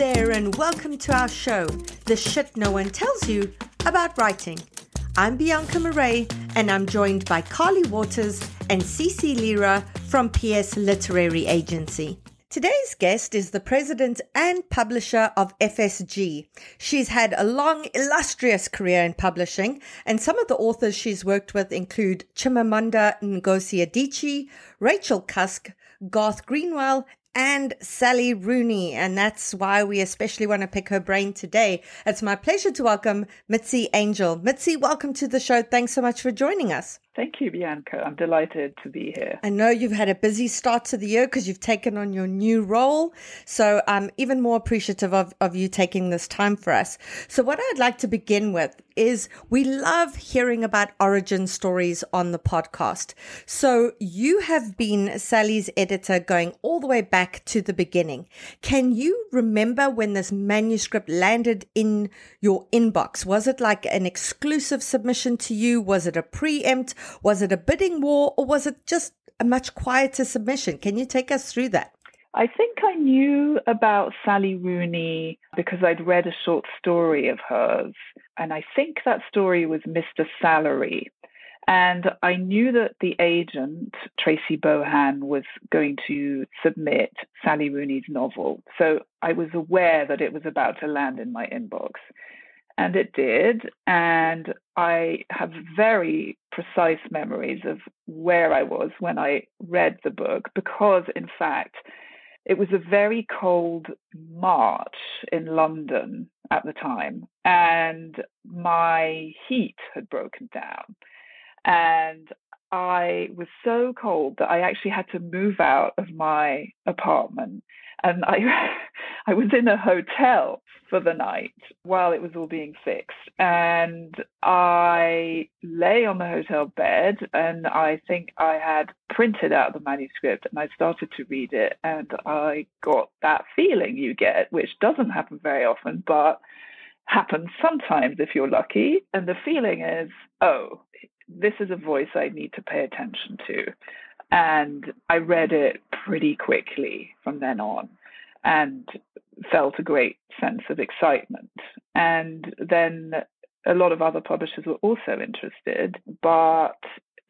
There, and welcome to our show, The Shit No One Tells You About Writing. I'm Bianca Marais, and I'm joined by Carly Watters and Cece Lyra from PS Literary Agency. Today's guest is the president and publisher of FSG. She's had a long, illustrious career in publishing, and some of the authors she's worked with include Chimamanda Ngozi Adichie, Rachel Cusk, Garth Greenwell, and Sally Rooney. And that's why we especially want to pick her brain today. It's my pleasure to welcome Mitzi Angel. Mitzi, welcome to the show. Thanks so much for joining us. Thank you, Bianca. I'm delighted to be here. I know you've had a busy start to the year because you've taken on your new role. So I'm even more appreciative of, of you taking this time for us. So, what I'd like to begin with is we love hearing about origin stories on the podcast. So, you have been Sally's editor going all the way back to the beginning. Can you remember when this manuscript landed in your inbox? Was it like an exclusive submission to you? Was it a preempt? Was it a bidding war or was it just a much quieter submission? Can you take us through that? I think I knew about Sally Rooney because I'd read a short story of hers. And I think that story was Mr. Salary. And I knew that the agent, Tracy Bohan, was going to submit Sally Rooney's novel. So I was aware that it was about to land in my inbox. And it did. And I have very precise memories of where I was when I read the book because, in fact, it was a very cold March in London at the time, and my heat had broken down. And I was so cold that I actually had to move out of my apartment and I I was in a hotel for the night while it was all being fixed and I lay on the hotel bed and I think I had printed out the manuscript and I started to read it and I got that feeling you get which doesn't happen very often but happens sometimes if you're lucky and the feeling is oh this is a voice I need to pay attention to and I read it pretty quickly from then on and felt a great sense of excitement. And then a lot of other publishers were also interested, but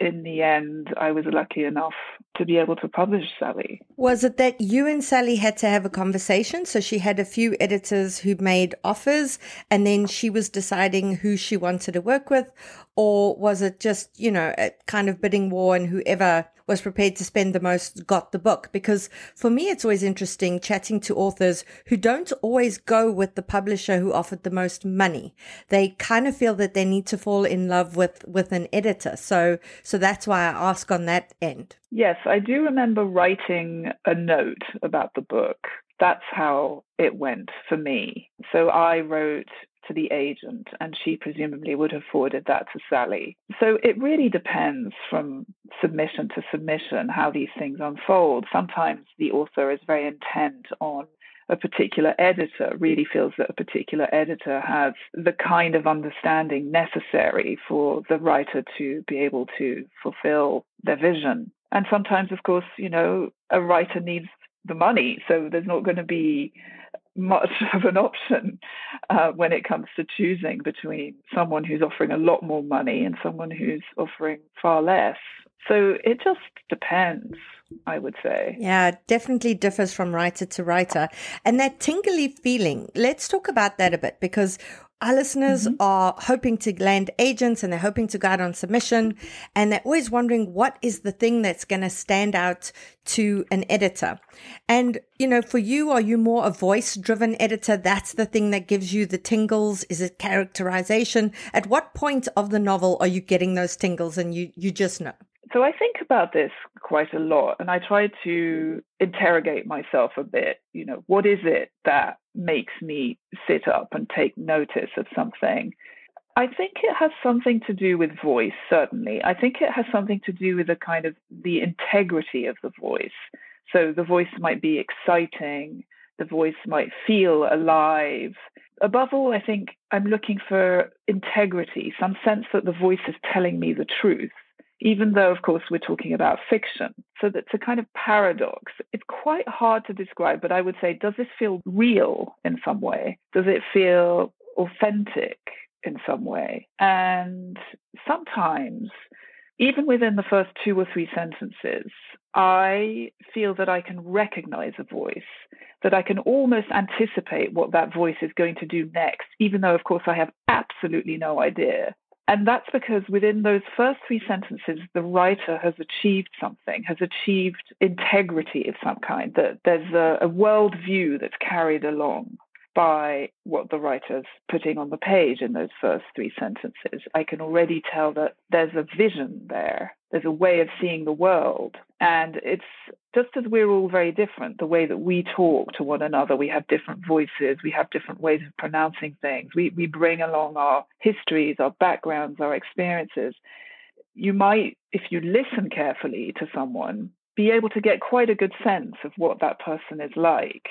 in the end, I was lucky enough to be able to publish Sally. Was it that you and Sally had to have a conversation? So she had a few editors who made offers and then she was deciding who she wanted to work with? Or was it just, you know, a kind of bidding war and whoever was prepared to spend the most got the book. Because for me, it's always interesting chatting to authors who don't always go with the publisher who offered the most money. They kind of feel that they need to fall in love with, with an editor. So, so that's why I ask on that end. Yes, I do remember writing a note about the book. That's how it went for me. So I wrote to the agent, and she presumably would have forwarded that to Sally. So it really depends from submission to submission how these things unfold. Sometimes the author is very intent on a particular editor really feels that a particular editor has the kind of understanding necessary for the writer to be able to fulfill their vision. And sometimes, of course, you know, a writer needs the money, so there's not going to be much of an option uh, when it comes to choosing between someone who's offering a lot more money and someone who's offering far less. So it just depends, I would say. Yeah, definitely differs from writer to writer. And that tingly feeling, let's talk about that a bit because our listeners mm-hmm. are hoping to land agents and they're hoping to out on submission and they're always wondering what is the thing that's going to stand out to an editor. And, you know, for you, are you more a voice driven editor? That's the thing that gives you the tingles. Is it characterization? At what point of the novel are you getting those tingles and you, you just know? So I think about this quite a lot and I try to interrogate myself a bit. You know, what is it that makes me sit up and take notice of something? I think it has something to do with voice, certainly. I think it has something to do with the kind of the integrity of the voice. So the voice might be exciting, the voice might feel alive. Above all, I think I'm looking for integrity, some sense that the voice is telling me the truth even though, of course, we're talking about fiction. So that's a kind of paradox. It's quite hard to describe, but I would say, does this feel real in some way? Does it feel authentic in some way? And sometimes, even within the first two or three sentences, I feel that I can recognize a voice, that I can almost anticipate what that voice is going to do next, even though, of course, I have absolutely no idea and that's because within those first three sentences, the writer has achieved something, has achieved integrity of some kind, that there's a, a worldview that's carried along by what the writer's putting on the page in those first three sentences. I can already tell that there's a vision there, there's a way of seeing the world. And it's just as we're all very different, the way that we talk to one another, we have different voices, we have different ways of pronouncing things, we, we bring along our histories, our backgrounds, our experiences. You might, if you listen carefully to someone, be able to get quite a good sense of what that person is like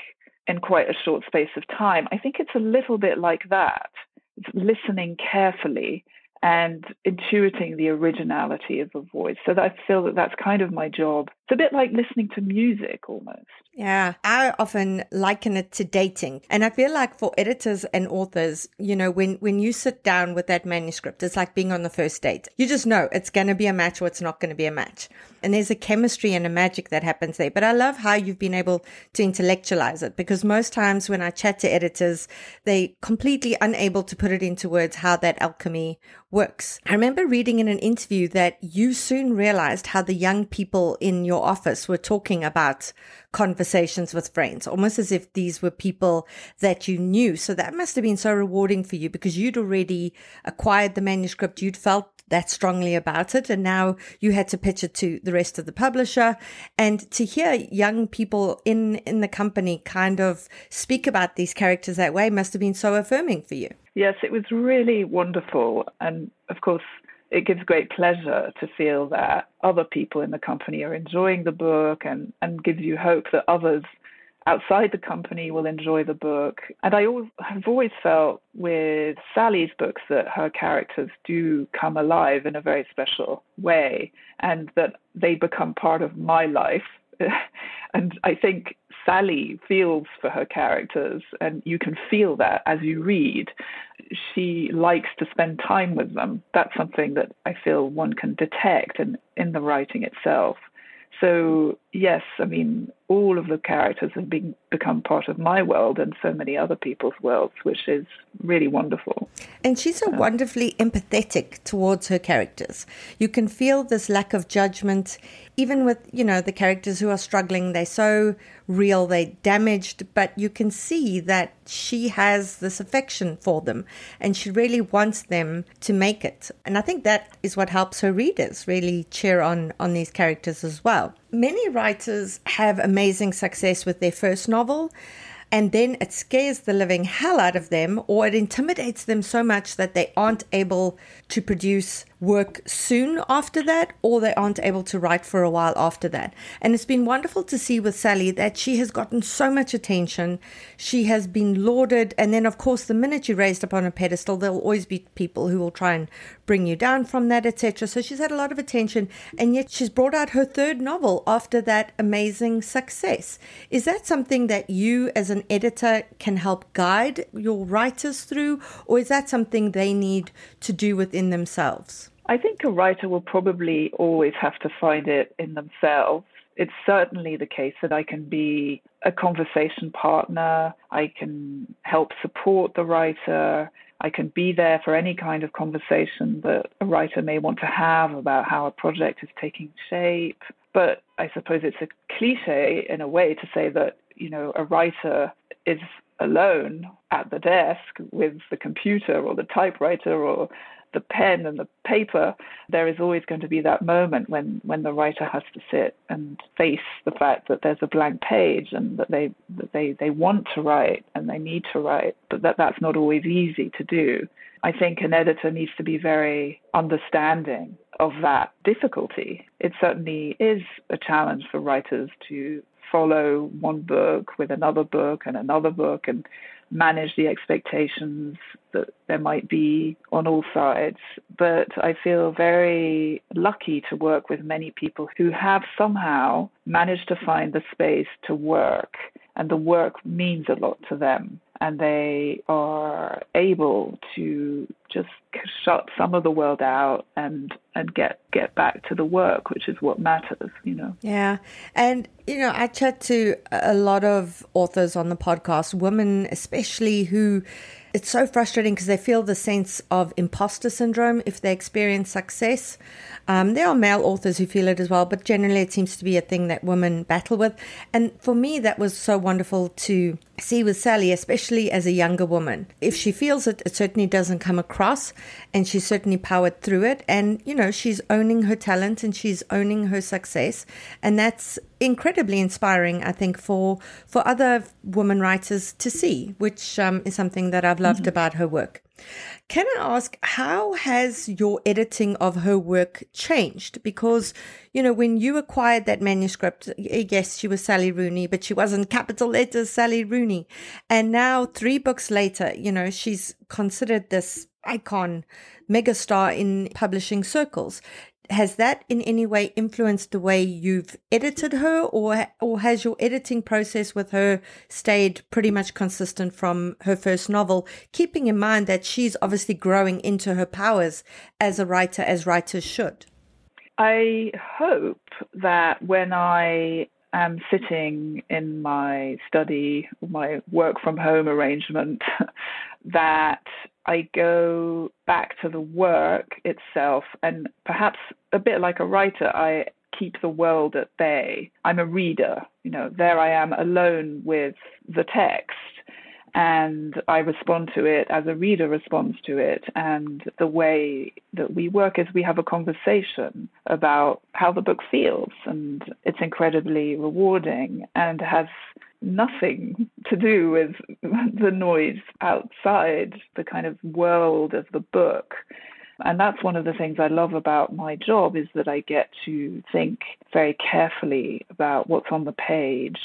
in quite a short space of time. I think it's a little bit like that. It's listening carefully and intuiting the originality of a voice. So I feel that that's kind of my job. It's a bit like listening to music almost. Yeah, I often liken it to dating. And I feel like for editors and authors, you know, when when you sit down with that manuscript, it's like being on the first date. You just know it's going to be a match or it's not going to be a match. And there's a chemistry and a magic that happens there. But I love how you've been able to intellectualize it because most times when I chat to editors, they completely unable to put it into words how that alchemy works. I remember reading in an interview that you soon realized how the young people in your office were talking about conversations with friends, almost as if these were people that you knew. So that must have been so rewarding for you because you'd already acquired the manuscript. You'd felt that strongly about it. And now you had to pitch it to the rest of the publisher and to hear young people in, in the company kind of speak about these characters that way must have been so affirming for you. Yes, it was really wonderful. And of course, it gives great pleasure to feel that other people in the company are enjoying the book and, and gives you hope that others outside the company will enjoy the book. And I have always felt with Sally's books that her characters do come alive in a very special way and that they become part of my life. And I think Sally feels for her characters, and you can feel that as you read. She likes to spend time with them. That's something that I feel one can detect in, in the writing itself. So, yes, I mean, all of the characters have been, become part of my world and so many other people's worlds, which is really wonderful. And she's so wonderfully empathetic towards her characters. You can feel this lack of judgment, even with, you know, the characters who are struggling. They're so real, they're damaged, but you can see that she has this affection for them and she really wants them to make it. And I think that is what helps her readers really cheer on on these characters as well. Many writers have amazing success with their first novel and then it scares the living hell out of them or it intimidates them so much that they aren't able to produce work soon after that or they aren't able to write for a while after that. And it's been wonderful to see with Sally that she has gotten so much attention. She has been lauded. And then, of course, the minute you raised up on a pedestal, there'll always be people who will try and bring you down from that, etc. So she's had a lot of attention. And yet she's brought out her third novel after that amazing success. Is that something that you, as an editor, can help guide your writers through? Or is that something they need to do within themselves? I think a writer will probably always have to find it in themselves. It's certainly the case that I can be a conversation partner, I can help support the writer, I can be there for any kind of conversation that a writer may want to have about how a project is taking shape. But I suppose it's a cliche in a way to say that, you know, a writer is alone at the desk with the computer or the typewriter or the pen and the paper, there is always going to be that moment when, when the writer has to sit and face the fact that there's a blank page and that they that they, they want to write and they need to write, but that that's not always easy to do. I think an editor needs to be very understanding of that difficulty. It certainly is a challenge for writers to follow one book with another book and another book and manage the expectations that there might be on all sides. But I feel very lucky to work with many people who have somehow managed to find the space to work, and the work means a lot to them and they are able to just shut some of the world out and and get get back to the work which is what matters you know yeah and you know i chat to a lot of authors on the podcast women especially who it's so frustrating because they feel the sense of imposter syndrome if they experience success. Um, there are male authors who feel it as well, but generally it seems to be a thing that women battle with. And for me, that was so wonderful to see with Sally, especially as a younger woman. If she feels it, it certainly doesn't come across, and she's certainly powered through it. And, you know, she's owning her talent and she's owning her success. And that's incredibly inspiring, I think, for, for other women writers to see, which um, is something that I've loved mm-hmm. about her work. Can I ask, how has your editing of her work changed? Because, you know, when you acquired that manuscript, yes, she was Sally Rooney, but she wasn't capital letters Sally Rooney. And now, three books later, you know, she's considered this icon, megastar in publishing circles. Has that in any way influenced the way you've edited her or or has your editing process with her stayed pretty much consistent from her first novel keeping in mind that she's obviously growing into her powers as a writer as writers should? I hope that when i am sitting in my study my work from home arrangement that I go back to the work itself, and perhaps a bit like a writer, I keep the world at bay. I'm a reader, you know, there I am alone with the text, and I respond to it as a reader responds to it. And the way that we work is we have a conversation about how the book feels, and it's incredibly rewarding and has nothing to do with the noise outside the kind of world of the book. And that's one of the things I love about my job is that I get to think very carefully about what's on the page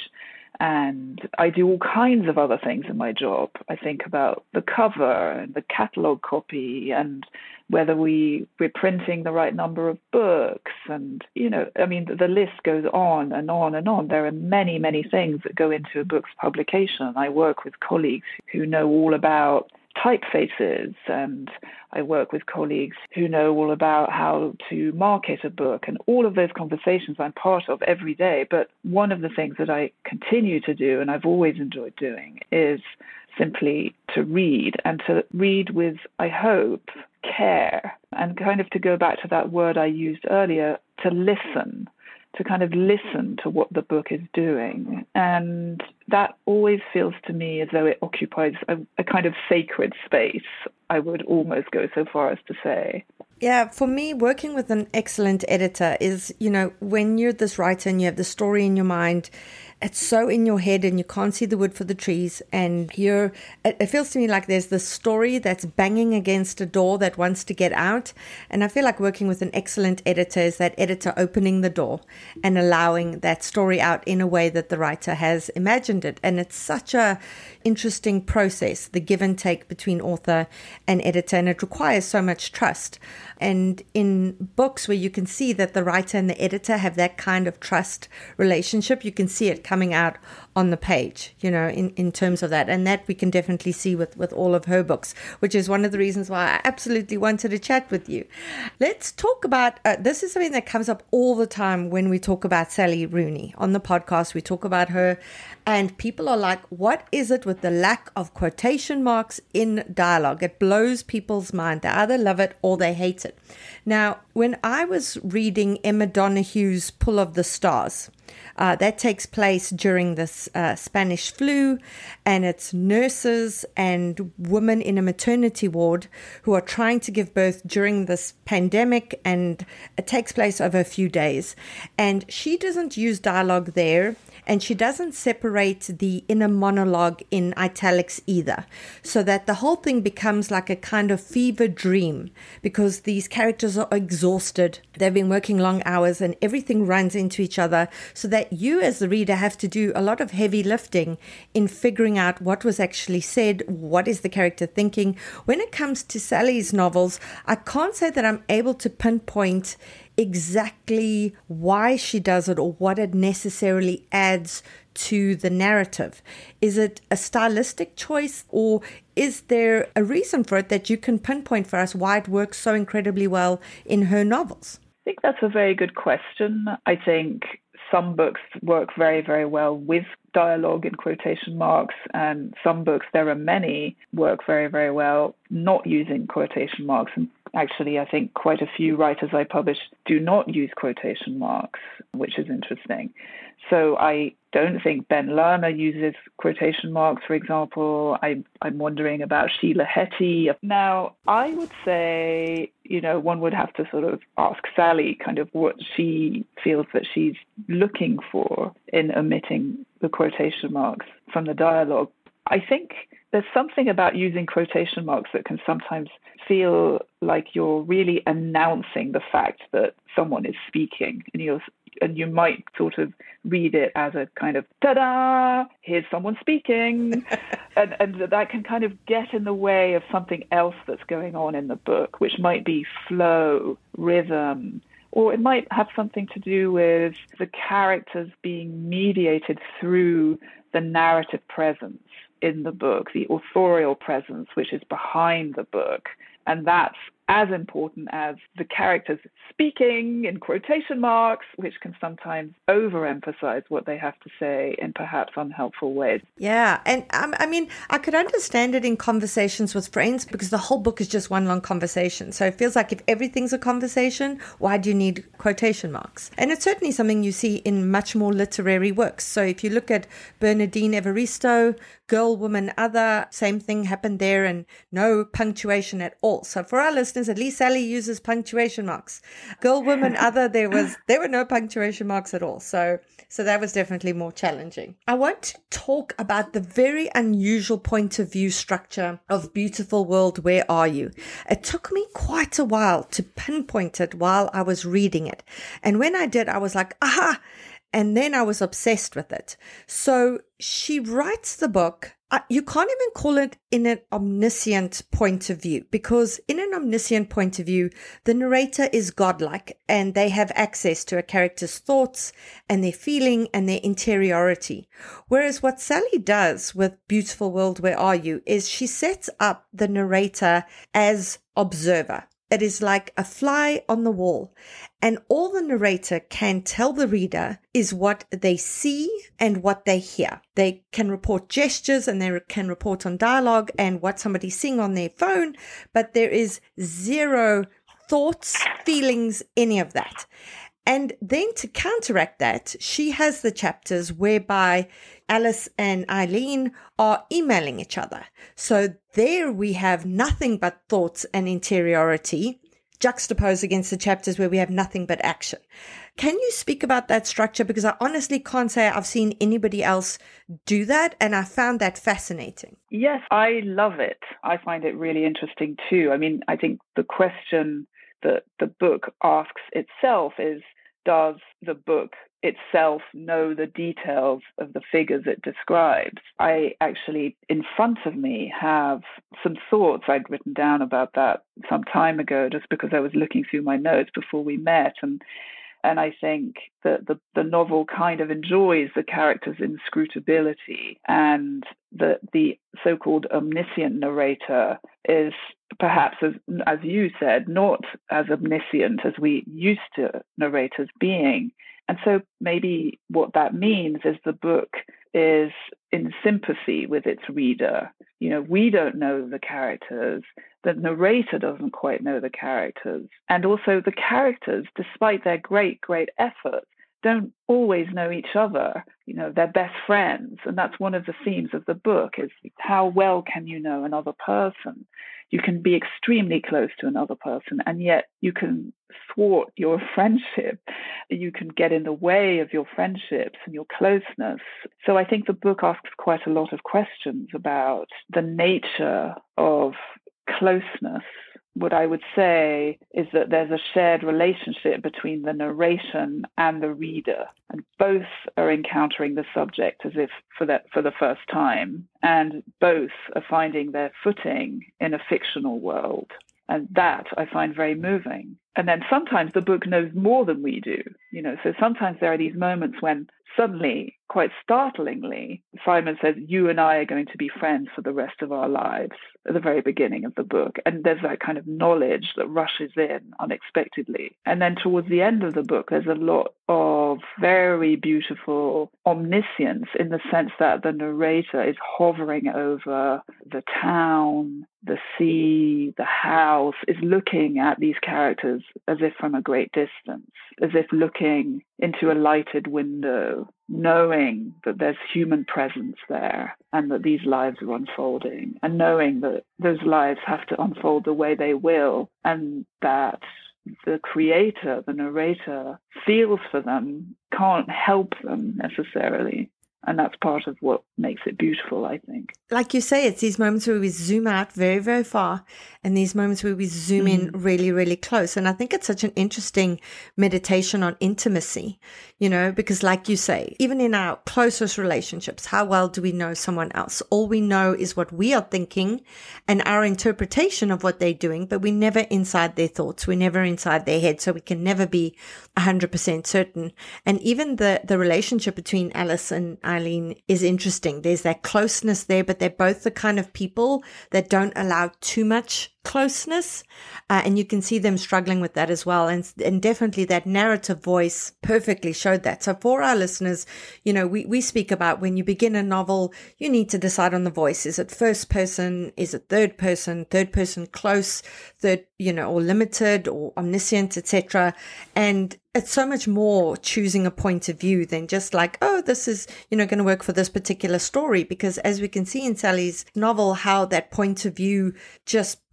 And I do all kinds of other things in my job. I think about the cover and the catalog copy and whether we we're printing the right number of books and you know i mean the, the list goes on and on and on there are many many things that go into a book's publication i work with colleagues who know all about typefaces and I work with colleagues who know all about how to market a book and all of those conversations I'm part of every day. But one of the things that I continue to do and I've always enjoyed doing is simply to read and to read with, I hope, care and kind of to go back to that word I used earlier, to listen to kind of listen to what the book is doing. And that always feels to me as though it occupies a, a, kind of sacred space, I would almost go so far as to say. Yeah, for me, working with an excellent editor is, you know, when you're this writer and you have the story in your mind it's so in your head and you can't see the wood for the trees and you're it, it, feels to me like there's this story that's banging against a door that wants to get out and i feel like working with an excellent editor is that editor opening the door and allowing that story out in a way that the writer has imagined it. And it's such a interesting process the give and take between author and editor and it requires so much trust. And in books where you can see that the writer and the editor have that kind of trust relationship, you can see it coming out on the page, you know, in, in terms of that. And that we can definitely see with, with all of her books, which is one of the reasons why I absolutely wanted to chat with you. Let's talk about uh, this is something that comes up all the time when we talk about Sally Rooney on the podcast. We talk about her, and people are like, what is it with the lack of quotation marks in dialogue? It blows people's mind. They either love it or they hate it. Now, when I was reading Emma Donoghue,'s Pull of the Stars, uh, that takes place during this uh, Spanish flu, and it's nurses and women in a maternity ward who are trying to give birth during this pandemic, and it takes place over a few days. And she doesn't use dialogue there and she doesn't separate the inner monologue in italics either. So that the whole thing becomes like a kind of fever dream because these characters are exhausted. They've been working long hours and everything runs into each other. So that you, as the reader, have to do a lot of heavy lifting in figuring out what was actually said, what is the character thinking. When it comes to Sally's novels, I can't say that I'm able to pinpoint exactly why she does it or what it necessarily adds to the narrative. Is it a stylistic choice or is there a reason for it that you can pinpoint for us why it works so incredibly well in her novels? I think that's a very good question. I think some books work very, very well with dialogue in quotation marks, and some books, there are many, work very, very well not using quotation marks. And actually, I think quite a few writers I publish do not use quotation marks, which is interesting. So I don't think Ben Lerner uses quotation marks, for example. I, I'm wondering about Sheila Heti. Now, I would say, you know, one would have to sort of ask Sally kind of what she feels that she's looking for in omitting the quotation marks from the dialogue. I think there's something about using quotation marks that can sometimes feel like you're really announcing the fact that someone is speaking and you're and you might sort of read it as a kind of ta-da! Here's someone speaking. And and that can kind of get in the way of something else that's going on in the book which might be flow rhythm or it might have something to do with the characters being mediated through the narrative presence in the book, the authorial presence which is behind the book. And that's as important as the characters speaking in quotation marks, which can sometimes overemphasize what they have to say in perhaps unhelpful ways. Yeah. And um, I mean, I could understand it in conversations with friends because the whole book is just one long conversation. So it feels like if everything's a conversation, why do you need quotation marks? And it's certainly something you see in much more literary works. So if you look at Bernardine Evaristo, Girl, Woman, Other, same thing happened there and no punctuation at all. So for our listeners, instance, at least Sally uses punctuation marks. Girl, woman, other, there was there were no punctuation marks at all. So so that was definitely more challenging. I want to talk about the very unusual point of view structure of Beautiful World, Where Are You? It took me quite a while to pinpoint it while I was reading it. And when I did, I was like, aha, And then I was obsessed with it. So she writes the book you can't even call it in an omniscient point of view because in an omniscient point of view the narrator is godlike and they have access to a character's thoughts and their feeling and their interiority. Whereas what sally does with beautiful world where are you is she sets up the narrator as observer it is like a fly on the wall. And all the narrator can tell the reader is what they see and what they hear. They can report gestures and they can report on dialogue and what somebody's seeing on their phone, but there is zero thoughts, feelings, any of that. And then to counteract that, she has the chapters whereby Alice and Eileen are emailing each other. So there we have nothing but thoughts and interiority juxtaposed against the chapters where we have nothing but action. Can you speak about that structure? Because I honestly can't say I've seen anybody else do that, and I found that fascinating. Yes, I love it. I find it really interesting too. I mean, I think the question that the book asks itself is does the book itself know the details of the figures it describes. I actually, in front of me, have some thoughts I'd written down about that some time ago, just because I was looking through my notes before we met. And and I think that the, the novel kind of enjoys the character's inscrutability and that the so-called omniscient narrator is perhaps as as you said not as omniscient as we used to narrators being. And so maybe what that means is the book is in sympathy with its reader. You know, we don't know the characters, the narrator doesn't quite know the characters. And also, the characters, despite their great, great efforts, don't always know each other. You know, they're best friends. And that's one of the themes of the book is how well can you know another person? You can be extremely close to another person, and yet you can thwart your friendship. You can get in the way of your friendships and your closeness. So I think the book asks quite a lot of questions about the nature of closeness what I would say is that there's a shared relationship between the narration and the reader, and both are encountering the subject as if for that for the first time, and both are finding their footing in a fictional world. And that I find very moving. And then sometimes the book knows more than we do, you know. So sometimes there are these moments when suddenly, quite startlingly, Simon says, You and I are going to be friends for the rest of our lives at the very beginning of the book. And there's that kind of knowledge that rushes in unexpectedly. And then towards the end of the book, there's a lot of very beautiful omniscience in the sense that the narrator is hovering over the town, the sea, the house, is looking at these characters as if from a great distance, as if looking into a lighted window, knowing that there's human presence there and that these lives are unfolding, and knowing that those lives have to unfold the way they will, and that the creator, the narrator, feels for them, can't help them necessarily. And that's part of what makes it beautiful, I think. Like you say, it's these moments where we zoom out very, very far and these moments where we zoom mm. in really, really close. And I think it's such an interesting meditation on intimacy, you know, because like you say, even in our closest relationships, how well do we know someone else? All we know is what we are thinking and our interpretation of what they're doing, but we're never inside their thoughts. We're never inside their head. So we can never be 100% certain. And even the, the relationship between Alice and Eileen is interesting. There's that closeness there, but they're both the kind of people that don't allow too much closeness. Uh, and you can see them struggling with that as well. And, and definitely that narrative voice perfectly showed that. So for our listeners, you know, we, we speak about when you begin a novel, you need to decide on the voice. Is it first person? Is it third person? Third person close, third, you know, or limited or omniscient, etc. And it's so much more choosing a point of view than just like, oh, this is, you know, going to work for this particular story. Because as we can see in Sally's novel, how that point of view just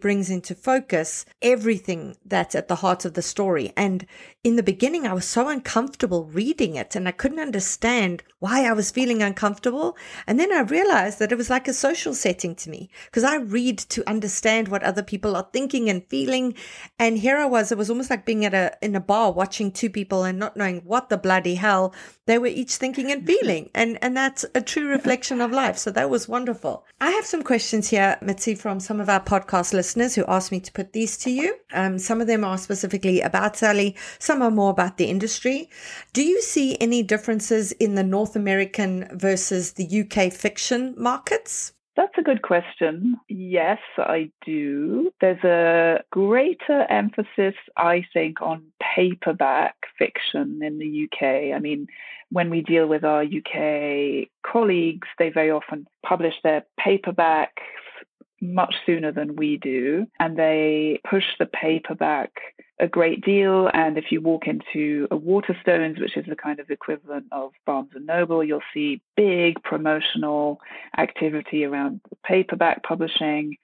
brings into focus everything that's at the heart of the story. And in the beginning, I was so uncomfortable reading it and I couldn't understand why I was feeling uncomfortable. And then I realized that it was like a social setting to me because I read to understand what other people are thinking and feeling. And here I was, it was almost like being at a, in a bar watching two people and not knowing what the bloody hell they were each thinking and feeling. And, and that's a true reflection of life. So that was wonderful. I have some questions here, Mitzi, from some of our podcast listeners who asked me to put these to you. Um, some of them are specifically about Sally. Some are more about the industry. Do you see any differences in the North American versus the UK fiction markets? That's a good question. Yes, I do. There's a greater emphasis, I think, on paperback fiction in the UK. I mean, when we deal with our UK colleagues, they very often publish their paperback much sooner than we do, and they push the paperback a great deal. And if you walk into a Waterstones, which is the kind of equivalent of Barnes and Noble, you'll see big promotional activity around paperback publishing.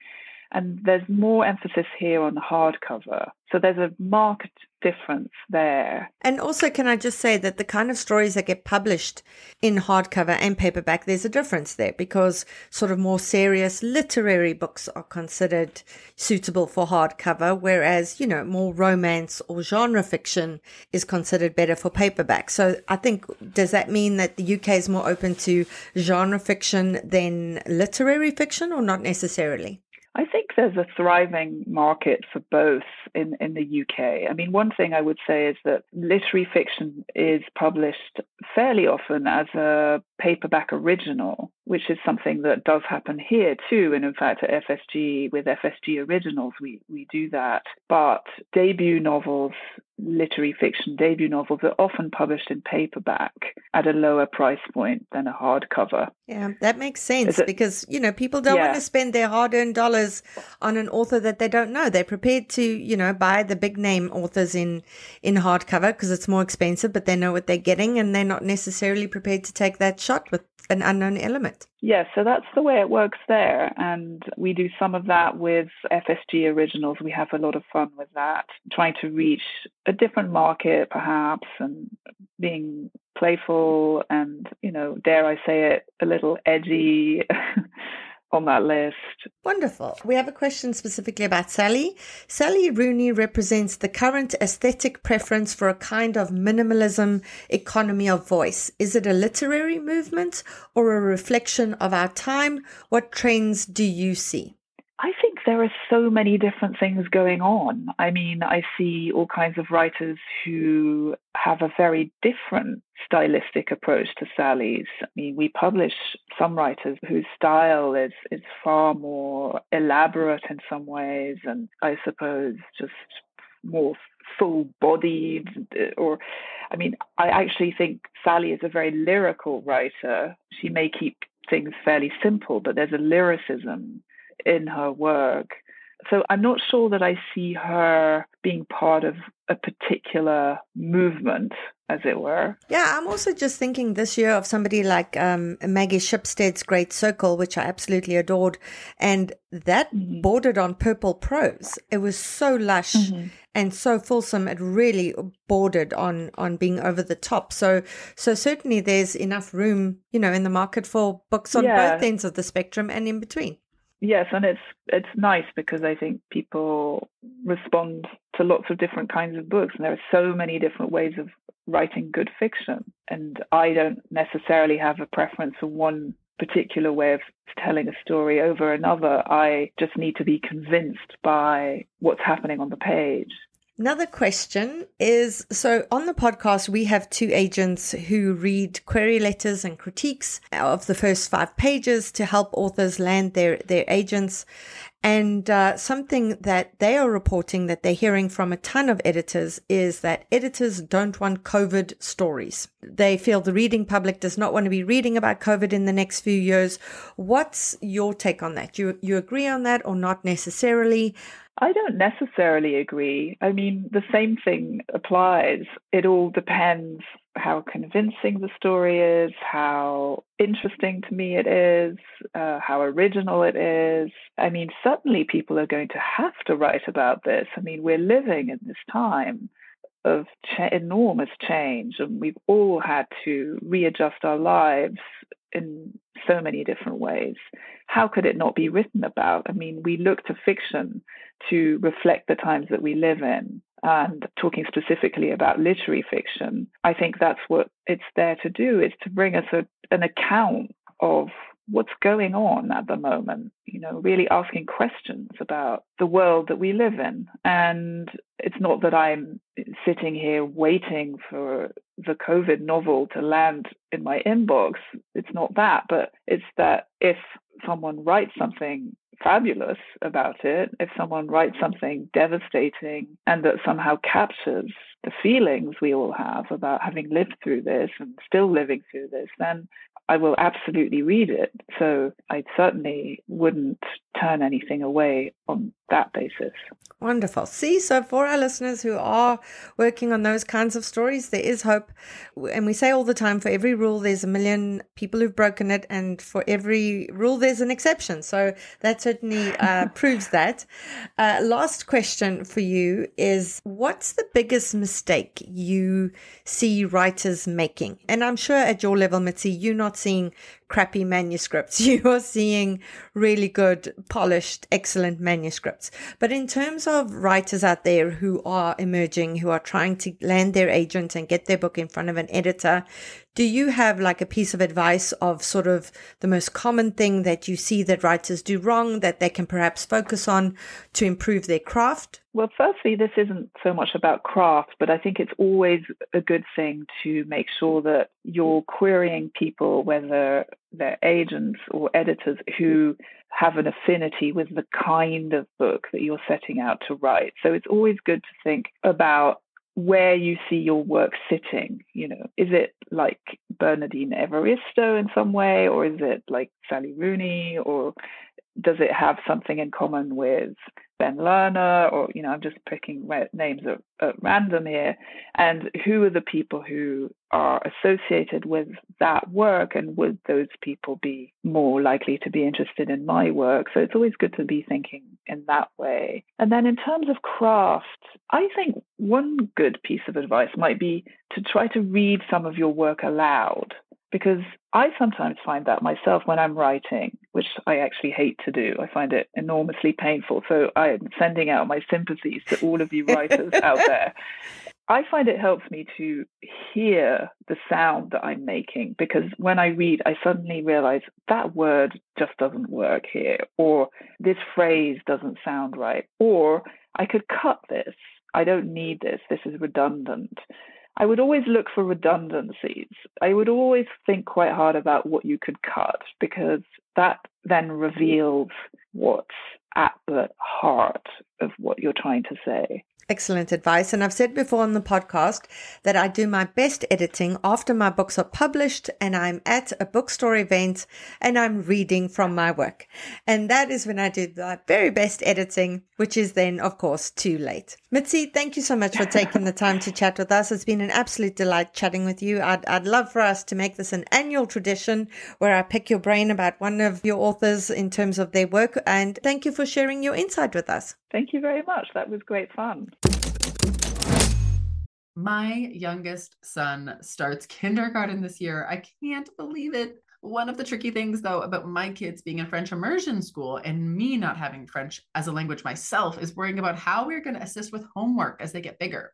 And there's more emphasis here on the hardcover. So there's a marked difference there. And also, can I just say that the kind of stories that get published in hardcover and paperback, there's a difference there because sort of more serious literary books are considered suitable for hardcover, whereas, you know, more romance or genre fiction is considered better for paperback. So I think, does that mean that the UK is more open to genre fiction than literary fiction or not necessarily? I think there's a thriving market for both in, in the UK. I mean, one thing I would say is that literary fiction is published fairly often as a paperback original, which is something that does happen here too. And in fact, at FSG, with FSG Originals, we, we do that. But debut novels literary fiction debut novels are often published in paperback at a lower price point than a hardcover. Yeah, that makes sense it, because, you know, people don't yeah. want to spend their hard earned dollars on an author that they don't know. They're prepared to, you know, buy the big name authors in, in hardcover because it's more expensive, but they know what they're getting and they're not necessarily prepared to take that shot with an unknown element. Yes, yeah, so that's the way it works there. And we do some of that with FSG Originals. We have a lot of fun with that, trying to reach a different market perhaps and being playful and, you know, dare I say it, a little edgy. on that list. Wonderful. We have a question specifically about Sally. Sally Rooney represents the current aesthetic preference for a kind of minimalism economy of voice. Is it a literary movement or a reflection of our time? What trends do you see? I think there are so many different things going on. I mean, I see all kinds of writers who have a very different stylistic approach to Sally's. I mean, we publish some writers whose style is, is far more elaborate in some ways, and I suppose just more full bodied uh, or I mean, I actually think Sally is a very lyrical writer. She may keep things fairly simple, but there's a lyricism in her work. So I'm not sure that I see her being part of a particular movement, as it were. Yeah, I'm also just thinking this year of somebody like um, Maggie Shipstead's Great Circle, which I absolutely adored. And that mm-hmm. bordered on purple prose. It was so lush mm-hmm. and so fulsome. It really bordered on, on being over the top. So, so certainly there's enough room, you know, in the market for books on yeah. both ends of the spectrum and in between. Yes, and it's it's nice because I think people respond to lots of different kinds of books, and there are so many different ways of writing good fiction. And I don't necessarily have a preference for one particular way of telling a story over another. I just need to be convinced by what's happening on the page. Another question is so on the podcast, we have two agents who read query letters and critiques of the first five pages to help authors land their, their agents. And uh, something that they are reporting that they're hearing from a ton of editors is that editors don't want COVID stories. They feel the reading public does not want to be reading about COVID in the next few years. What's your take on that? You, you agree on that or not necessarily? I don't necessarily agree. I mean, the same thing applies. It all depends how convincing the story is, how interesting to me it is, uh, how original it is. I mean, certainly people are going to have to write about this. I mean, we're living in this time of enormous change, and we've all had to readjust our lives in so many different ways. How could it not be written about? I mean, we look to fiction to reflect the times that we live in. And talking specifically about literary fiction, I think that's what it's there to do, is to bring us a, an account of what's going on at the moment, you know, really asking questions about the world that we live in. And it's not that I'm sitting here waiting for the COVID novel to land in my inbox. It's not that, but it's that if someone writes something fabulous about it, if someone writes something devastating and that somehow captures the feelings we all have about having lived through this and still living through this, then I will absolutely read it. So I certainly wouldn't turn anything away on that basis. Wonderful. See, so for our listeners who are working on those kinds of stories, there is hope. And we say all the time for every rule, there's a million people who've broken it. And for every rule, there's an exception. So that certainly uh, proves that. Uh, last question for you is what's the biggest mistake you see writers making? And I'm sure at your level, Mitzi, you're not seeing crappy manuscripts. You are seeing really good, polished, excellent manuscripts. But in terms of writers out there who are emerging, who are trying to land their agent and get their book in front of an editor, do you have like a piece of advice of sort of the most common thing that you see that writers do wrong that they can perhaps focus on to improve their craft? Well, firstly, this isn't so much about craft, but I think it's always a good thing to make sure that you're querying people, whether they're agents or editors, who have an affinity with the kind of book that you're setting out to write. So it's always good to think about where you see your work sitting. You know, is it like Bernardine Evaristo in some way, or is it like Sally Rooney, or does it have something in common with Ben Lerner, or you know, I'm just picking names at, at, random here, and who are the people who are associated with that work, and would those people be more likely to be interested in my work? So it's always good to be thinking in that way. And then in terms of craft, I think one good piece of advice might be to try to read some of your work aloud because I sometimes find that myself when I'm writing, which I actually hate to do. I find it enormously painful. So I'm sending out my sympathies to all of you writers out there. I find it helps me to hear the sound that I'm making because when I read, I suddenly realize that word just doesn't work here, or this phrase doesn't sound right, or I could cut this. I don't need this. This is redundant. I would always look for redundancies. I would always think quite hard about what you could cut because that then reveals what's at the heart of what you're trying to say. Excellent advice. And I've said before on the podcast that I do my best editing after my books are published and I'm at a bookstore event and I'm reading from my work. And that is when I do my very best editing, which is then, of course, too late. Mitzi, thank you so much for taking the time to chat with us. It's been an absolute delight chatting with you. I'd, I'd love for us to make this an annual tradition where I pick your brain about one of your authors in terms of their work. And thank you for sharing your insight with us. Thank you very much. That was great fun. My youngest son starts kindergarten this year. I can't believe it. One of the tricky things, though, about my kids being in French immersion school and me not having French as a language myself is worrying about how we're going to assist with homework as they get bigger.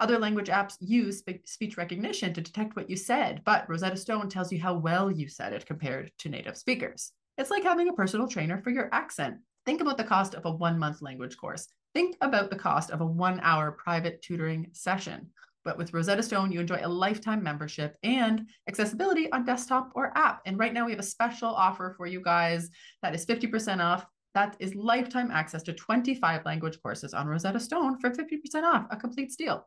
other language apps use speech recognition to detect what you said, but Rosetta Stone tells you how well you said it compared to native speakers. It's like having a personal trainer for your accent. Think about the cost of a one month language course. Think about the cost of a one hour private tutoring session. But with Rosetta Stone, you enjoy a lifetime membership and accessibility on desktop or app. And right now, we have a special offer for you guys that is 50% off that is lifetime access to 25 language courses on Rosetta Stone for 50% off, a complete steal.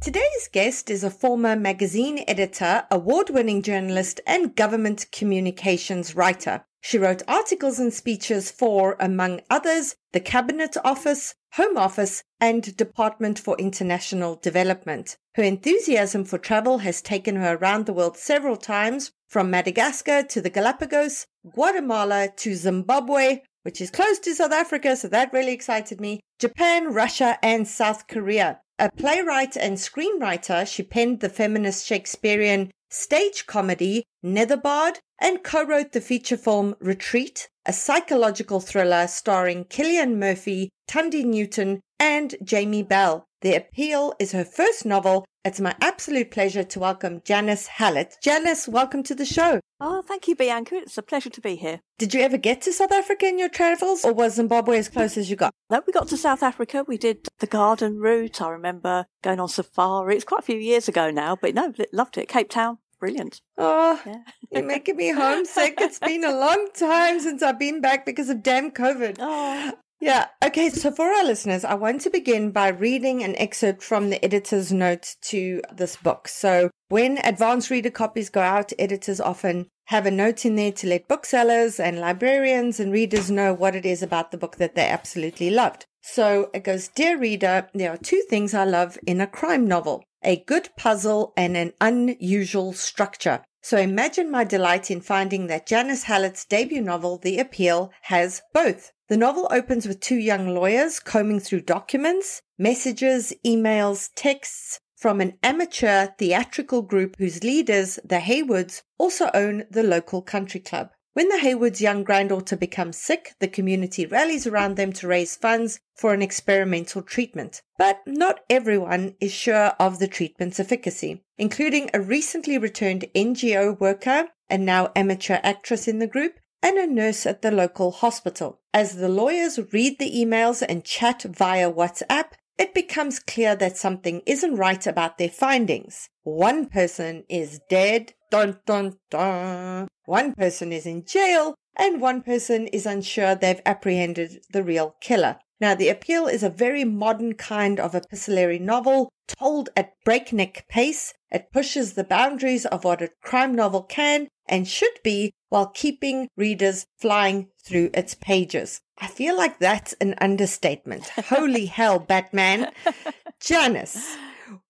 Today's guest is a former magazine editor, award winning journalist, and government communications writer. She wrote articles and speeches for, among others, the Cabinet Office, Home Office, and Department for International Development. Her enthusiasm for travel has taken her around the world several times, from Madagascar to the Galapagos, Guatemala to Zimbabwe, which is close to South Africa, so that really excited me, Japan, Russia, and South Korea. A playwright and screenwriter, she penned the feminist Shakespearean stage comedy Netherbard and co-wrote the feature film Retreat, a psychological thriller starring Cillian Murphy, Thandie Newton, and Jamie Bell. The Appeal is her first novel. It's my absolute pleasure to welcome Janice Hallett. Janice, welcome to the show. Oh, thank you, Bianca. It's a pleasure to be here. Did you ever get to South Africa in your travels, or was Zimbabwe as close as you got? No, we got to South Africa. We did the garden route. I remember going on safari. It's quite a few years ago now, but no, loved it. Cape Town, brilliant. Oh, yeah. you're making me homesick. It's been a long time since I've been back because of damn COVID. Oh. Yeah. Okay. So for our listeners, I want to begin by reading an excerpt from the editor's note to this book. So when advanced reader copies go out, editors often have a note in there to let booksellers and librarians and readers know what it is about the book that they absolutely loved. So it goes, Dear reader, there are two things I love in a crime novel a good puzzle and an unusual structure. So imagine my delight in finding that Janice Hallett's debut novel, The Appeal, has both. The novel opens with two young lawyers combing through documents, messages, emails, texts from an amateur theatrical group whose leaders, the Haywards, also own the local country club. When the Haywards' young granddaughter becomes sick, the community rallies around them to raise funds for an experimental treatment. But not everyone is sure of the treatment's efficacy, including a recently returned NGO worker and now amateur actress in the group, and a nurse at the local hospital. As the lawyers read the emails and chat via WhatsApp, it becomes clear that something isn't right about their findings. One person is dead, dun dun dun. One person is in jail, and one person is unsure they've apprehended the real killer. Now, The Appeal is a very modern kind of epistolary novel told at breakneck pace. It pushes the boundaries of what a crime novel can and should be while keeping readers flying through its pages. I feel like that's an understatement. Holy hell, Batman. Janice,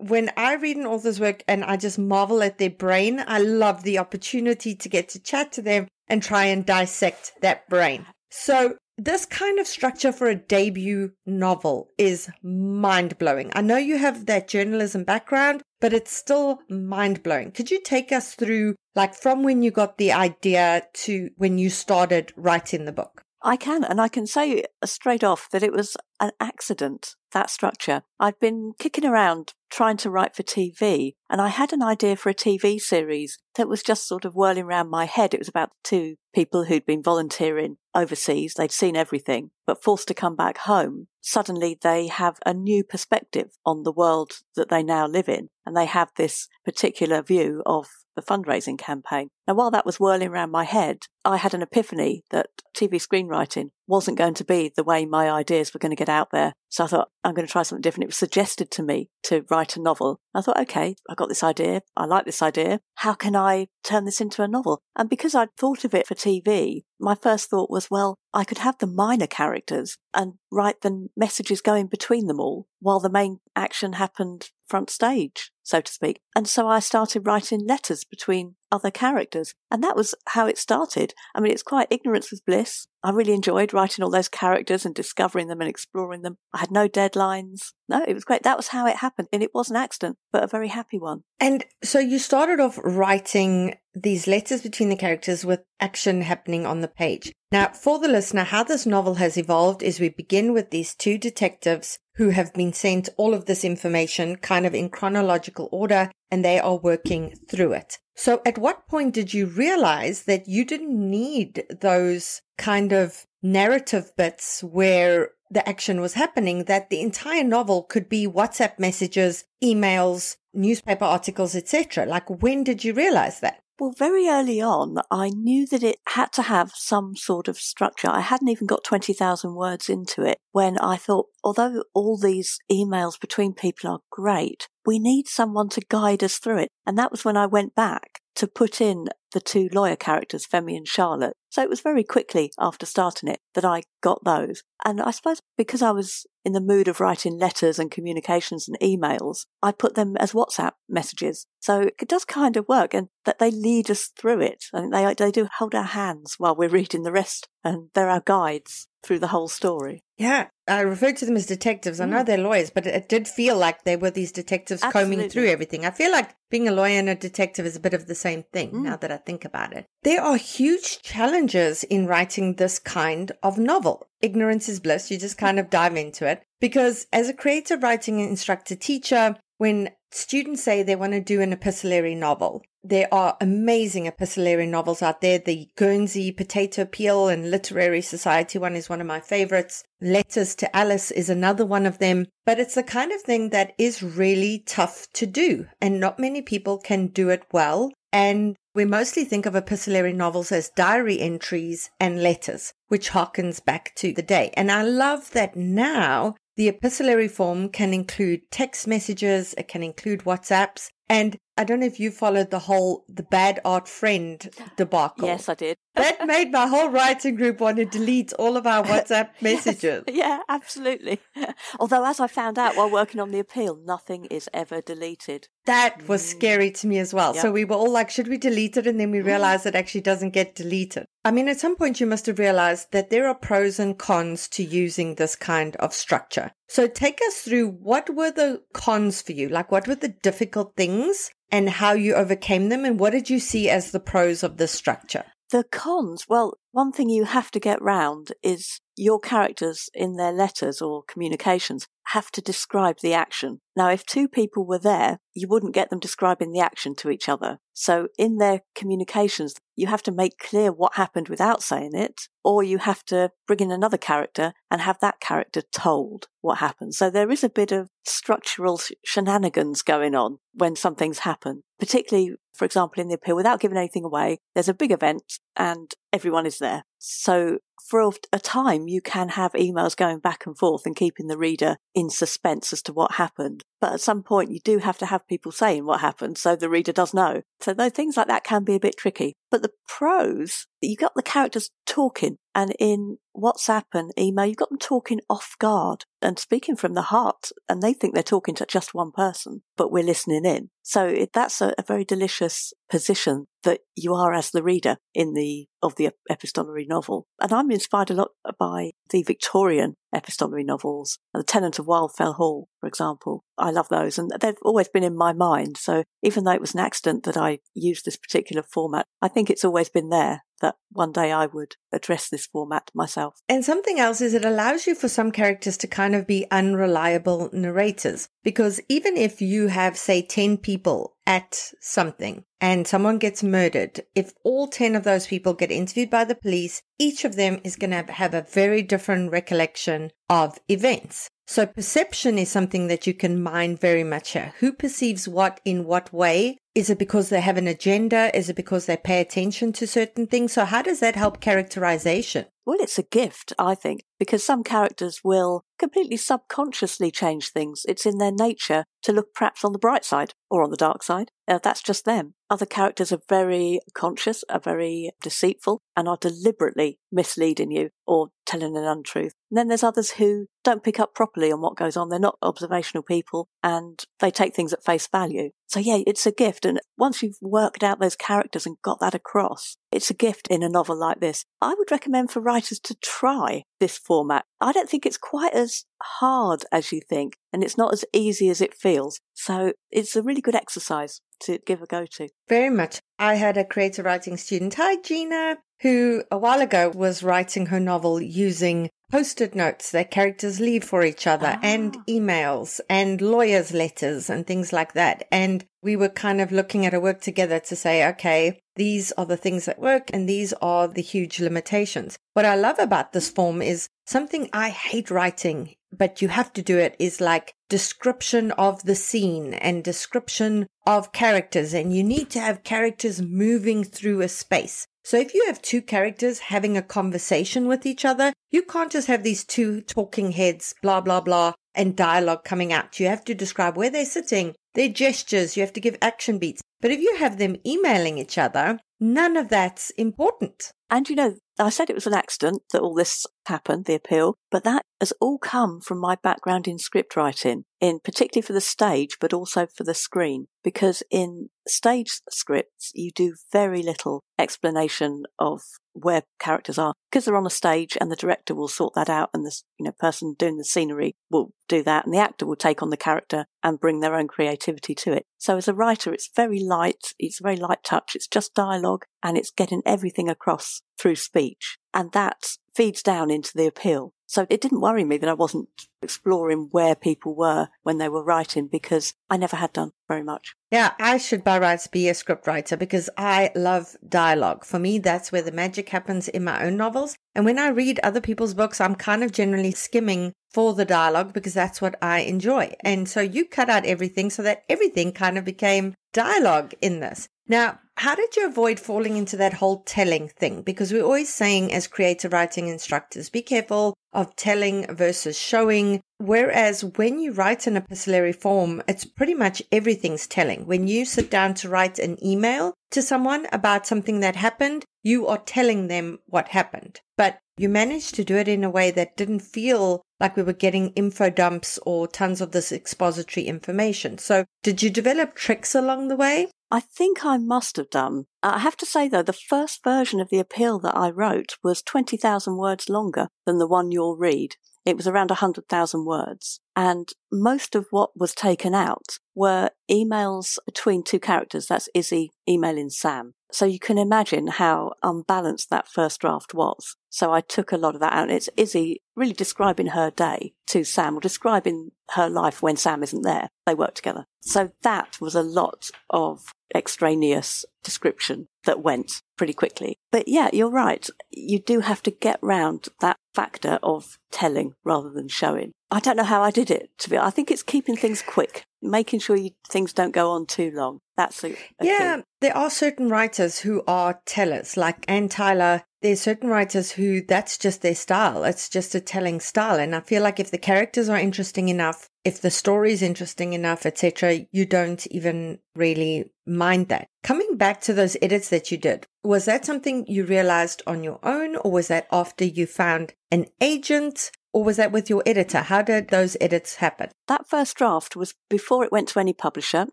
when I read an author's work and I just marvel at their brain, I love the opportunity to get to chat to them and try and dissect that brain. So this kind of structure for a debut novel is mind blowing. I know you have that journalism background, but it's still mind blowing. Could you take us through, like, from when you got the idea to when you started writing the book? I can, and I can say straight off that it was an accident, that structure. I've been kicking around trying to write for TV, and I had an idea for a TV series that was just sort of whirling around my head. It was about two people who'd been volunteering overseas. They'd seen everything, but forced to come back home. Suddenly they have a new perspective on the world that they now live in. And they have this particular view of the fundraising campaign. Now, while that was whirling around my head, I had an epiphany that TV screenwriting wasn't going to be the way my ideas were going to get out there. So I thought, I'm going to try something different. It was suggested to me to write a novel. I thought, okay, I got this idea. I like this idea. How can I turn this into a novel? And because I'd thought of it for TV, my first thought was, well, I could have the minor characters and write the messages going between them all while the main action happened front stage, so to speak. And so I started writing letters between other characters. And that was how it started. I mean, it's quite ignorance was bliss. I really enjoyed writing all those characters and discovering them and exploring them. I had no deadlines. No, it was great. That was how it happened. And it was an accident, but a very happy one. And so you started off writing these letters between the characters with action happening on the page. Now, for the listener, how this novel has evolved is we begin with these two detectives who have been sent all of this information kind of in chronological order and they are working through it. So at what point did you realize that you didn't need those kind of narrative bits where the action was happening, that the entire novel could be WhatsApp messages, emails, newspaper articles, etc. Like when did you realize that? Well, very early on, I knew that it had to have some sort of structure. I hadn't even got 20,000 words into it when I thought, although all these emails between people are great, we need someone to guide us through it. And that was when I went back to put in the two lawyer characters, Femi and Charlotte. So it was very quickly after starting it that I got those. And I suppose because I was in the mood of writing letters and communications and emails, I put them as WhatsApp messages. So it does kind of work and that they lead us through it. and they, they do hold our hands while we're reading the rest and they're our guides through the whole story. Yeah, I referred to them as detectives. I know mm. they're lawyers, but it did feel like they were these detectives Absolutely. combing through everything. I feel like being a lawyer and a detective is a bit of the same thing mm. now that I think about it. There are huge challenges in writing this kind of novel. Ignorance is bliss. You just kind of dive into it because as a creative writing instructor teacher, when students say they want to do an epistolary novel, there are amazing epistolary novels out there. The Guernsey Potato Peel and Literary Society one is one of my favorites. Letters to Alice is another one of them. But it's the kind of thing that is really tough to do, and not many people can do it well. And we mostly think of epistolary novels as diary entries and letters, which harkens back to the day. And I love that now the epistolary form can include text messages, it can include WhatsApps, and I don't know if you followed the whole the bad art friend debacle. Yes, I did. That made my whole writing group want to delete all of our WhatsApp messages. Yes, yeah, absolutely. Although, as I found out while working on the appeal, nothing is ever deleted. That was mm. scary to me as well. Yep. So we were all like, should we delete it? And then we mm. realized it actually doesn't get deleted. I mean, at some point you must have realized that there are pros and cons to using this kind of structure. So take us through what were the cons for you? Like, what were the difficult things and how you overcame them? And what did you see as the pros of this structure? The cons, well, one thing you have to get round is your characters in their letters or communications have to describe the action. Now, if two people were there, you wouldn't get them describing the action to each other. So in their communications, you have to make clear what happened without saying it, or you have to bring in another character and have that character told what happened. So there is a bit of structural shenanigans going on when something's happened, particularly, for example, in the appeal, without giving anything away, there's a big event and everyone is there. So for a time, you can have emails going back and forth and keeping the reader in suspense as to what happened. But at some point, you do have to have people saying what happened so the reader does know. So though things like that can be a bit tricky. But the pros you've got the characters talking and in WhatsApp and email, you've got them talking off guard and speaking from the heart. And they think they're talking to just one person, but we're listening in. So it, that's a, a very delicious position that you are as the reader in the of the epistolary novel. And I'm inspired a lot by the Victorian epistolary novels, and The Tenant of Wildfell Hall, for example. I love those and they've always been in my mind. So even though it was an accident that I used this particular format, I think it's always been there that one day I would address this format myself. And something else is it allows you for some characters to kind of be unreliable narrators. Because even if you have, say, 10 people at something and someone gets murdered, if all 10 of those people get interviewed by the police, each of them is going to have a very different recollection of events. So perception is something that you can mind very much here. Who perceives what in what way? Is it because they have an agenda? Is it because they pay attention to certain things? So how does that help characterization? Well, it's a gift, I think, because some characters will completely subconsciously change things. It's in their nature to look perhaps on the bright side or on the dark side. Uh, that's just them. Other characters are very conscious, are very deceitful, and are deliberately misleading you or telling an untruth. And then there's others who don't pick up properly on what goes on. They're not observational people and they take things at face value. So yeah, it's a gift. And once you've worked out those characters and got that across, it's a gift in a novel like this. I would recommend for writers to try this format. I don't think it's quite as hard as you think, and it's not as easy as it feels. So it's a really good exercise to give a go to. Very much. I had a creative writing student, hi Gina, who a while ago was writing her novel using post-it notes that characters leave for each other ah. and emails and lawyers letters and things like that. And we were kind of looking at a work together to say, okay, these are the things that work and these are the huge limitations. What I love about this form is something I hate writing, but you have to do it is like description of the scene and description of characters. And you need to have characters moving through a space. So if you have two characters having a conversation with each other, you can't just have these two talking heads, blah, blah, blah, and dialogue coming out. You have to describe where they're sitting, their gestures. You have to give action beats. But if you have them emailing each other, none of that's important. And you know, I said it was an accident that all this happened, the appeal, but that has all come from my background in script writing, in particularly for the stage, but also for the screen. Because in stage scripts, you do very little explanation of where characters are because they're on a stage and the director will sort that out and the you know person doing the scenery will do that and the actor will take on the character and bring their own creativity to it. So as a writer, it's very light. It's very light touch. It's just dialogue and it's getting everything across through speech. And that feeds down into the appeal. So it didn't worry me that I wasn't exploring where people were when they were writing because I never had done very much. Yeah, I should by rights be a scriptwriter because I love dialogue. For me, that's where the magic happens in my own novels. And when I read other people's books, I'm kind of generally skimming for the dialogue because that's what I enjoy. And so you cut out everything so that everything kind of became dialogue in this. Now, how did you avoid falling into that whole telling thing? Because we're always saying as creative writing instructors, be careful of telling versus showing. Whereas when you write an epistolary form, it's pretty much everything's telling. When you sit down to write an email to someone about something that happened, you are telling them what happened. But you managed to do it in a way that didn't feel like we were getting info dumps or tons of this expository information. So did you develop tricks along the way? I think I must have done. Uh, I have to say though, the first version of the appeal that I wrote was 20,000 words longer than the one you'll read. It was around 100,000 words. And most of what was taken out were emails between two characters. That's Izzy emailing Sam. So you can imagine how unbalanced that first draft was. So I took a lot of that out. And it's Izzy really describing her day to Sam or describing her life when Sam isn't there. They work together. So that was a lot of extraneous description that went pretty quickly. But yeah, you're right. You do have to get round that factor of telling rather than showing. I don't know how I did it to be. I think it's keeping things quick, making sure you, things don't go on too long. That's a, a yeah, there are certain writers who are tellers, like Anne Tyler. There's certain writers who that's just their style. It's just a telling style. And I feel like if the characters are interesting enough, if the story is interesting enough, etc., you don't even really mind that. Coming back to those edits that you did, was that something you realized on your own, or was that after you found an agent? Or was that with your editor? How did those edits happen? That first draft was before it went to any publisher.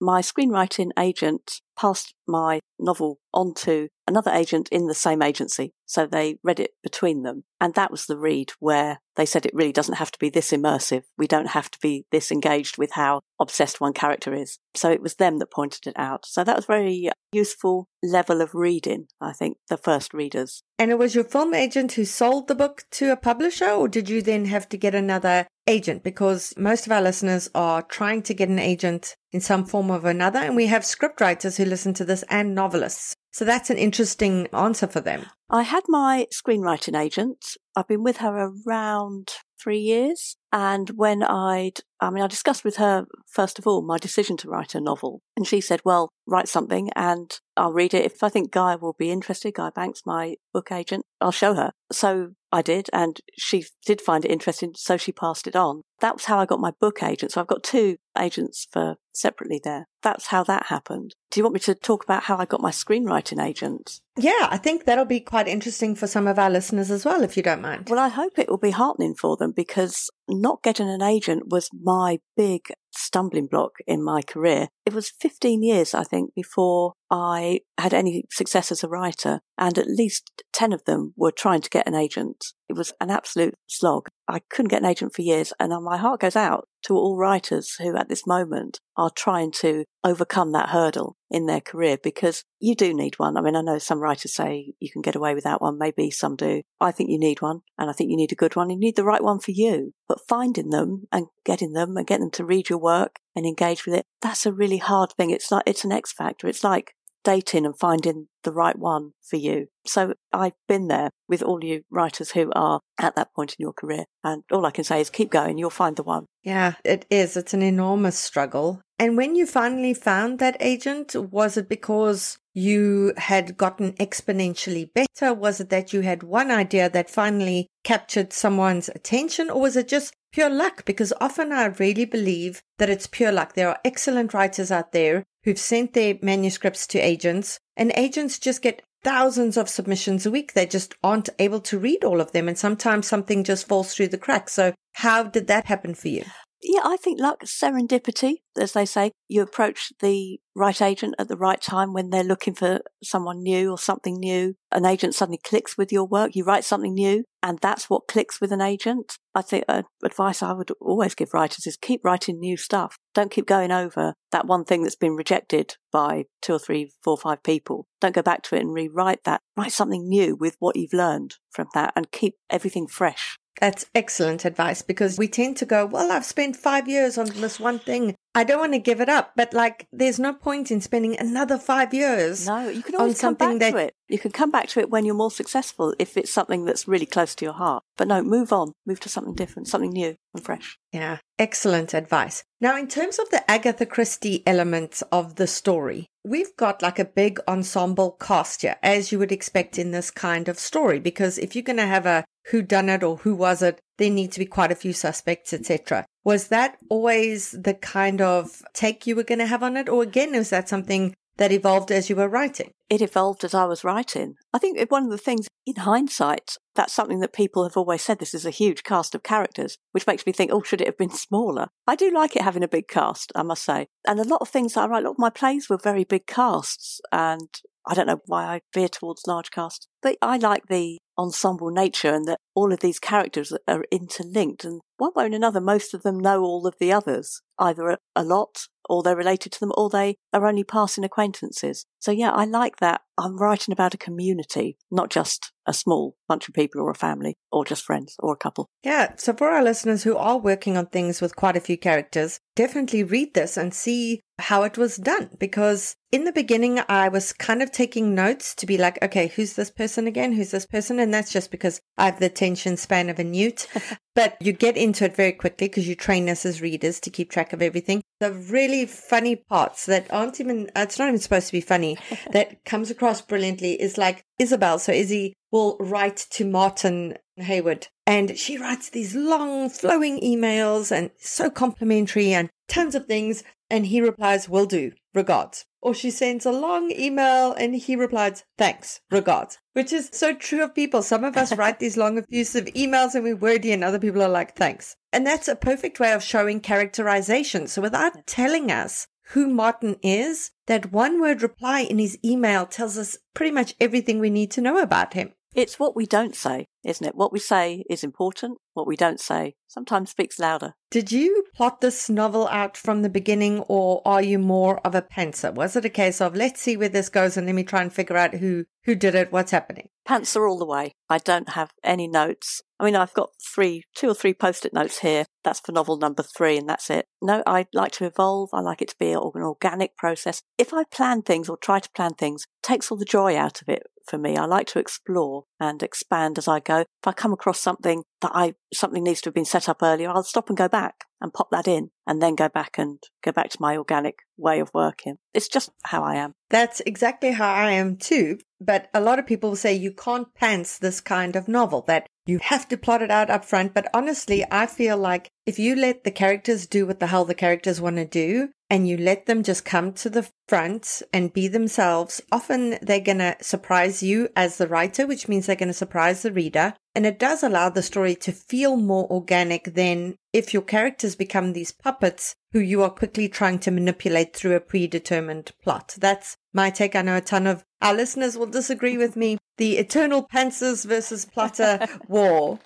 My screenwriting agent passed my novel on to another agent in the same agency. So they read it between them. And that was the read where they said it really doesn't have to be this immersive. We don't have to be this engaged with how obsessed one character is. So it was them that pointed it out. So that was very useful level of reading, I think, the first readers. And it was your film agent who sold the book to a publisher, or did you then have to get another agent? Because most of our listeners are trying to get an agent in some form or another. And we have scriptwriters who listen to this and novelists. So that's an interesting answer for them. I had my screenwriting agent. I've been with her around three years. And when I'd, I mean, I discussed with her, first of all, my decision to write a novel. And she said, well, write something and I'll read it. If I think Guy will be interested, Guy Banks, my book agent, I'll show her. So I did, and she did find it interesting, so she passed it on. That was how I got my book agent. So I've got two agents for separately there. That's how that happened. Do you want me to talk about how I got my screenwriting agent? Yeah, I think that'll be quite interesting for some of our listeners as well, if you don't mind. Well, I hope it will be heartening for them because not getting an agent was my big stumbling block in my career. It was 15 years, I think, before I had any success as a writer, and at least 10 of them were trying to get an agent. It was an absolute slog. I couldn't get an agent for years, and my heart goes out to all writers who at this moment are trying to overcome that hurdle in their career because you do need one. I mean, I know some writers say you can get away without one. Maybe some do. I think you need one and I think you need a good one. You need the right one for you, but finding them and getting them and getting them to read your work and engage with it. That's a really hard thing. It's like, it's an X factor. It's like dating and finding the right one for you. So I've been there with all you writers who are at that point in your career. And all I can say is keep going. You'll find the one. Yeah, it is. It's an enormous struggle. And when you finally found that agent, was it because you had gotten exponentially better? Was it that you had one idea that finally captured someone's attention? Or was it just pure luck? Because often I really believe that it's pure luck. There are excellent writers out there who've sent their manuscripts to agents and agents just get thousands of submissions a week. They just aren't able to read all of them. And sometimes something just falls through the cracks. So how did that happen for you? Yeah, I think luck, serendipity, as they say. You approach the right agent at the right time when they're looking for someone new or something new. An agent suddenly clicks with your work. You write something new, and that's what clicks with an agent. I think uh, advice I would always give writers is keep writing new stuff. Don't keep going over that one thing that's been rejected by two or three, four, five people. Don't go back to it and rewrite that. Write something new with what you've learned from that and keep everything fresh. That's excellent advice because we tend to go, well, I've spent five years on this one thing. I don't want to give it up, but like, there's no point in spending another five years. No, you can always come back that... to it. You can come back to it when you're more successful if it's something that's really close to your heart. But no, move on, move to something different, something new and fresh. Yeah, excellent advice. Now, in terms of the Agatha Christie elements of the story, we've got like a big ensemble cast here, as you would expect in this kind of story, because if you're going to have a who done it or who was it, there need to be quite a few suspects, etc. Was that always the kind of take you were going to have on it? Or again, is that something that evolved as you were writing? It evolved as I was writing. I think one of the things in hindsight, that's something that people have always said this is a huge cast of characters, which makes me think, oh, should it have been smaller? I do like it having a big cast, I must say. And a lot of things that I write, a lot of my plays were very big casts. And I don't know why I veer towards large casts, but I like the ensemble nature and that all of these characters are interlinked. And one way or another, most of them know all of the others, either a lot or they're related to them, or they are only passing acquaintances. So yeah, I like that. I'm writing about a community, not just a small bunch of people or a family or just friends or a couple. Yeah. So for our listeners who are working on things with quite a few characters, definitely read this and see how it was done. Because in the beginning, I was kind of taking notes to be like, okay, who's this person again? Who's this person? And that's just because I have the attention span of a newt. but you get into it very quickly because you train us as readers to keep track of everything. The really funny parts that aren't even, it's not even supposed to be funny, that comes across brilliantly is like Isabel. So Izzy will write to Martin Hayward and she writes these long flowing emails and so complimentary and tons of things. And he replies, will do, regards. Or she sends a long email and he replies, thanks, regards, which is so true of people. Some of us write these long, effusive emails and we're wordy and other people are like, thanks. And that's a perfect way of showing characterization. So without telling us who Martin is, that one word reply in his email tells us pretty much everything we need to know about him. It's what we don't say, isn't it? What we say is important. What we don't say sometimes speaks louder. Did you plot this novel out from the beginning, or are you more of a pantser? Was it a case of let's see where this goes and let me try and figure out who who did it, what's happening? Pantser all the way. I don't have any notes. I mean, I've got three, two or three post-it notes here. That's for novel number three, and that's it. No, I like to evolve. I like it to be an organic process. If I plan things or try to plan things, takes all the joy out of it for me. I like to explore and expand as I go. If I come across something that I something needs to have been set up earlier, I'll stop and go back and pop that in and then go back and go back to my organic way of working. It's just how I am. That's exactly how I am too. But a lot of people say you can't pants this kind of novel, that you have to plot it out up front. But honestly, I feel like if you let the characters do what the hell the characters want to do and you let them just come to the front and be themselves, often they're going to surprise you as the writer, which means they're going to surprise the reader. And it does allow the story to feel more organic than if your characters become these puppets who you are quickly trying to manipulate through a predetermined plot. That's my take. I know a ton of our listeners will disagree with me. The eternal pantsers versus plotter war.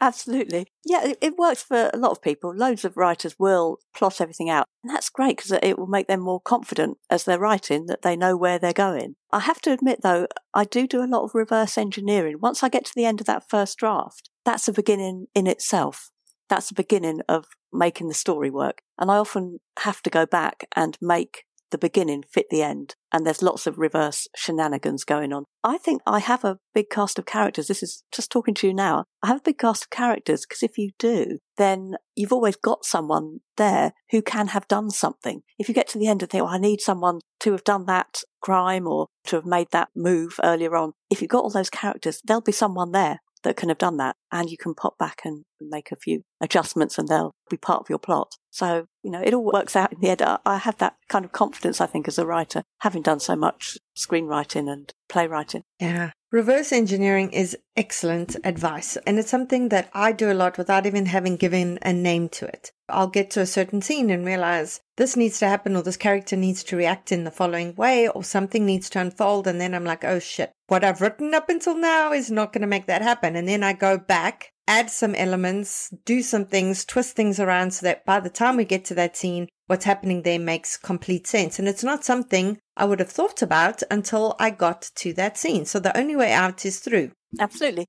Absolutely. Yeah, it, it, works for a lot of people. Loads of writers will plot everything out. And that's great because it will make them more confident as they're writing that they know where they're going. I have to admit, though, I do do a lot of reverse engineering. Once I get to the end of that first draft, that's a beginning in itself. That's the beginning of making the story work. And I often have to go back and make the beginning fit the end. And there's lots of reverse shenanigans going on. I think I have a big cast of characters. This is just talking to you now. I have a big cast of characters because if you do, then you've always got someone there who can have done something. If you get to the end and think, well, I need someone to have done that crime or to have made that move earlier on. If you've got all those characters, there'll be someone there that can have done that and you can pop back and make a few adjustments and they'll be part of your plot. So, you know, it all works out in the end. I have that kind of confidence, I think, as a writer, having done so much screenwriting and playwriting. Yeah. Reverse engineering is excellent advice, and it's something that I do a lot without even having given a name to it. I'll get to a certain scene and realize this needs to happen, or this character needs to react in the following way, or something needs to unfold, and then I'm like, oh shit, what I've written up until now is not going to make that happen. And then I go back, add some elements, do some things, twist things around so that by the time we get to that scene, what's happening there makes complete sense. And it's not something I would have thought about until I got to that scene. So the only way out is through. Absolutely.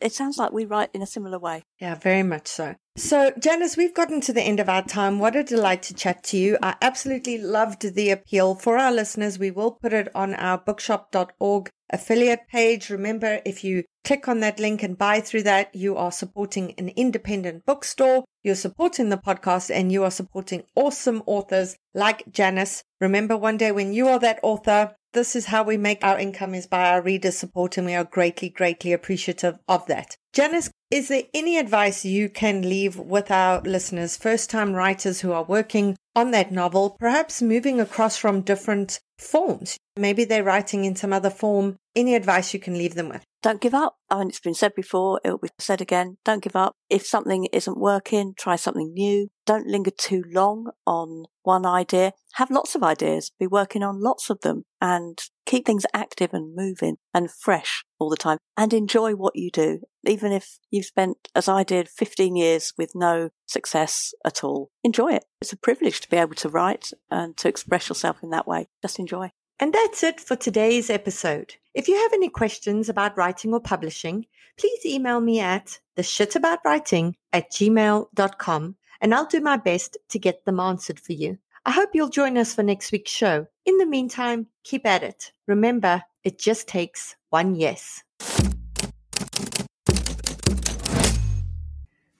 It sounds like we write in a similar way. Yeah, very much so. So, Janice, we've gotten to the end of our time. What a delight to chat to you. I absolutely loved the appeal. For our listeners, we will put it on our bookshop.org affiliate page. Remember, if you click on that link and buy through that, you are supporting an independent bookstore. You're supporting the podcast and you are supporting awesome authors like Janice. Remember one day when you are that author, this is how we make our income is by our readers support and we are greatly, greatly appreciative of that. Janice, is there any advice you can leave with our listeners, first time writers who are working on that novel, perhaps moving across from different forms? Maybe they're writing in some other form. Any advice you can leave them with? Don't give up. I mean, it's been said before, it will be said again. Don't give up. If something isn't working, try something new. Don't linger too long on one idea. Have lots of ideas. Be working on lots of them and keep things active and moving and fresh all the time and enjoy what you do. even if you've spent, as I did, 15 years with no success at all. Enjoy it. It's a privilege to be able to write and to express yourself in that way. Just enjoy. And that's it for today's episode. If you have any questions about writing or publishing, please email me at theshitaboutwriting at gmail.com and I'll do my best to get them answered for you. I hope you'll join us for next week's show. In the meantime, keep at it. Remember, it just takes one yes.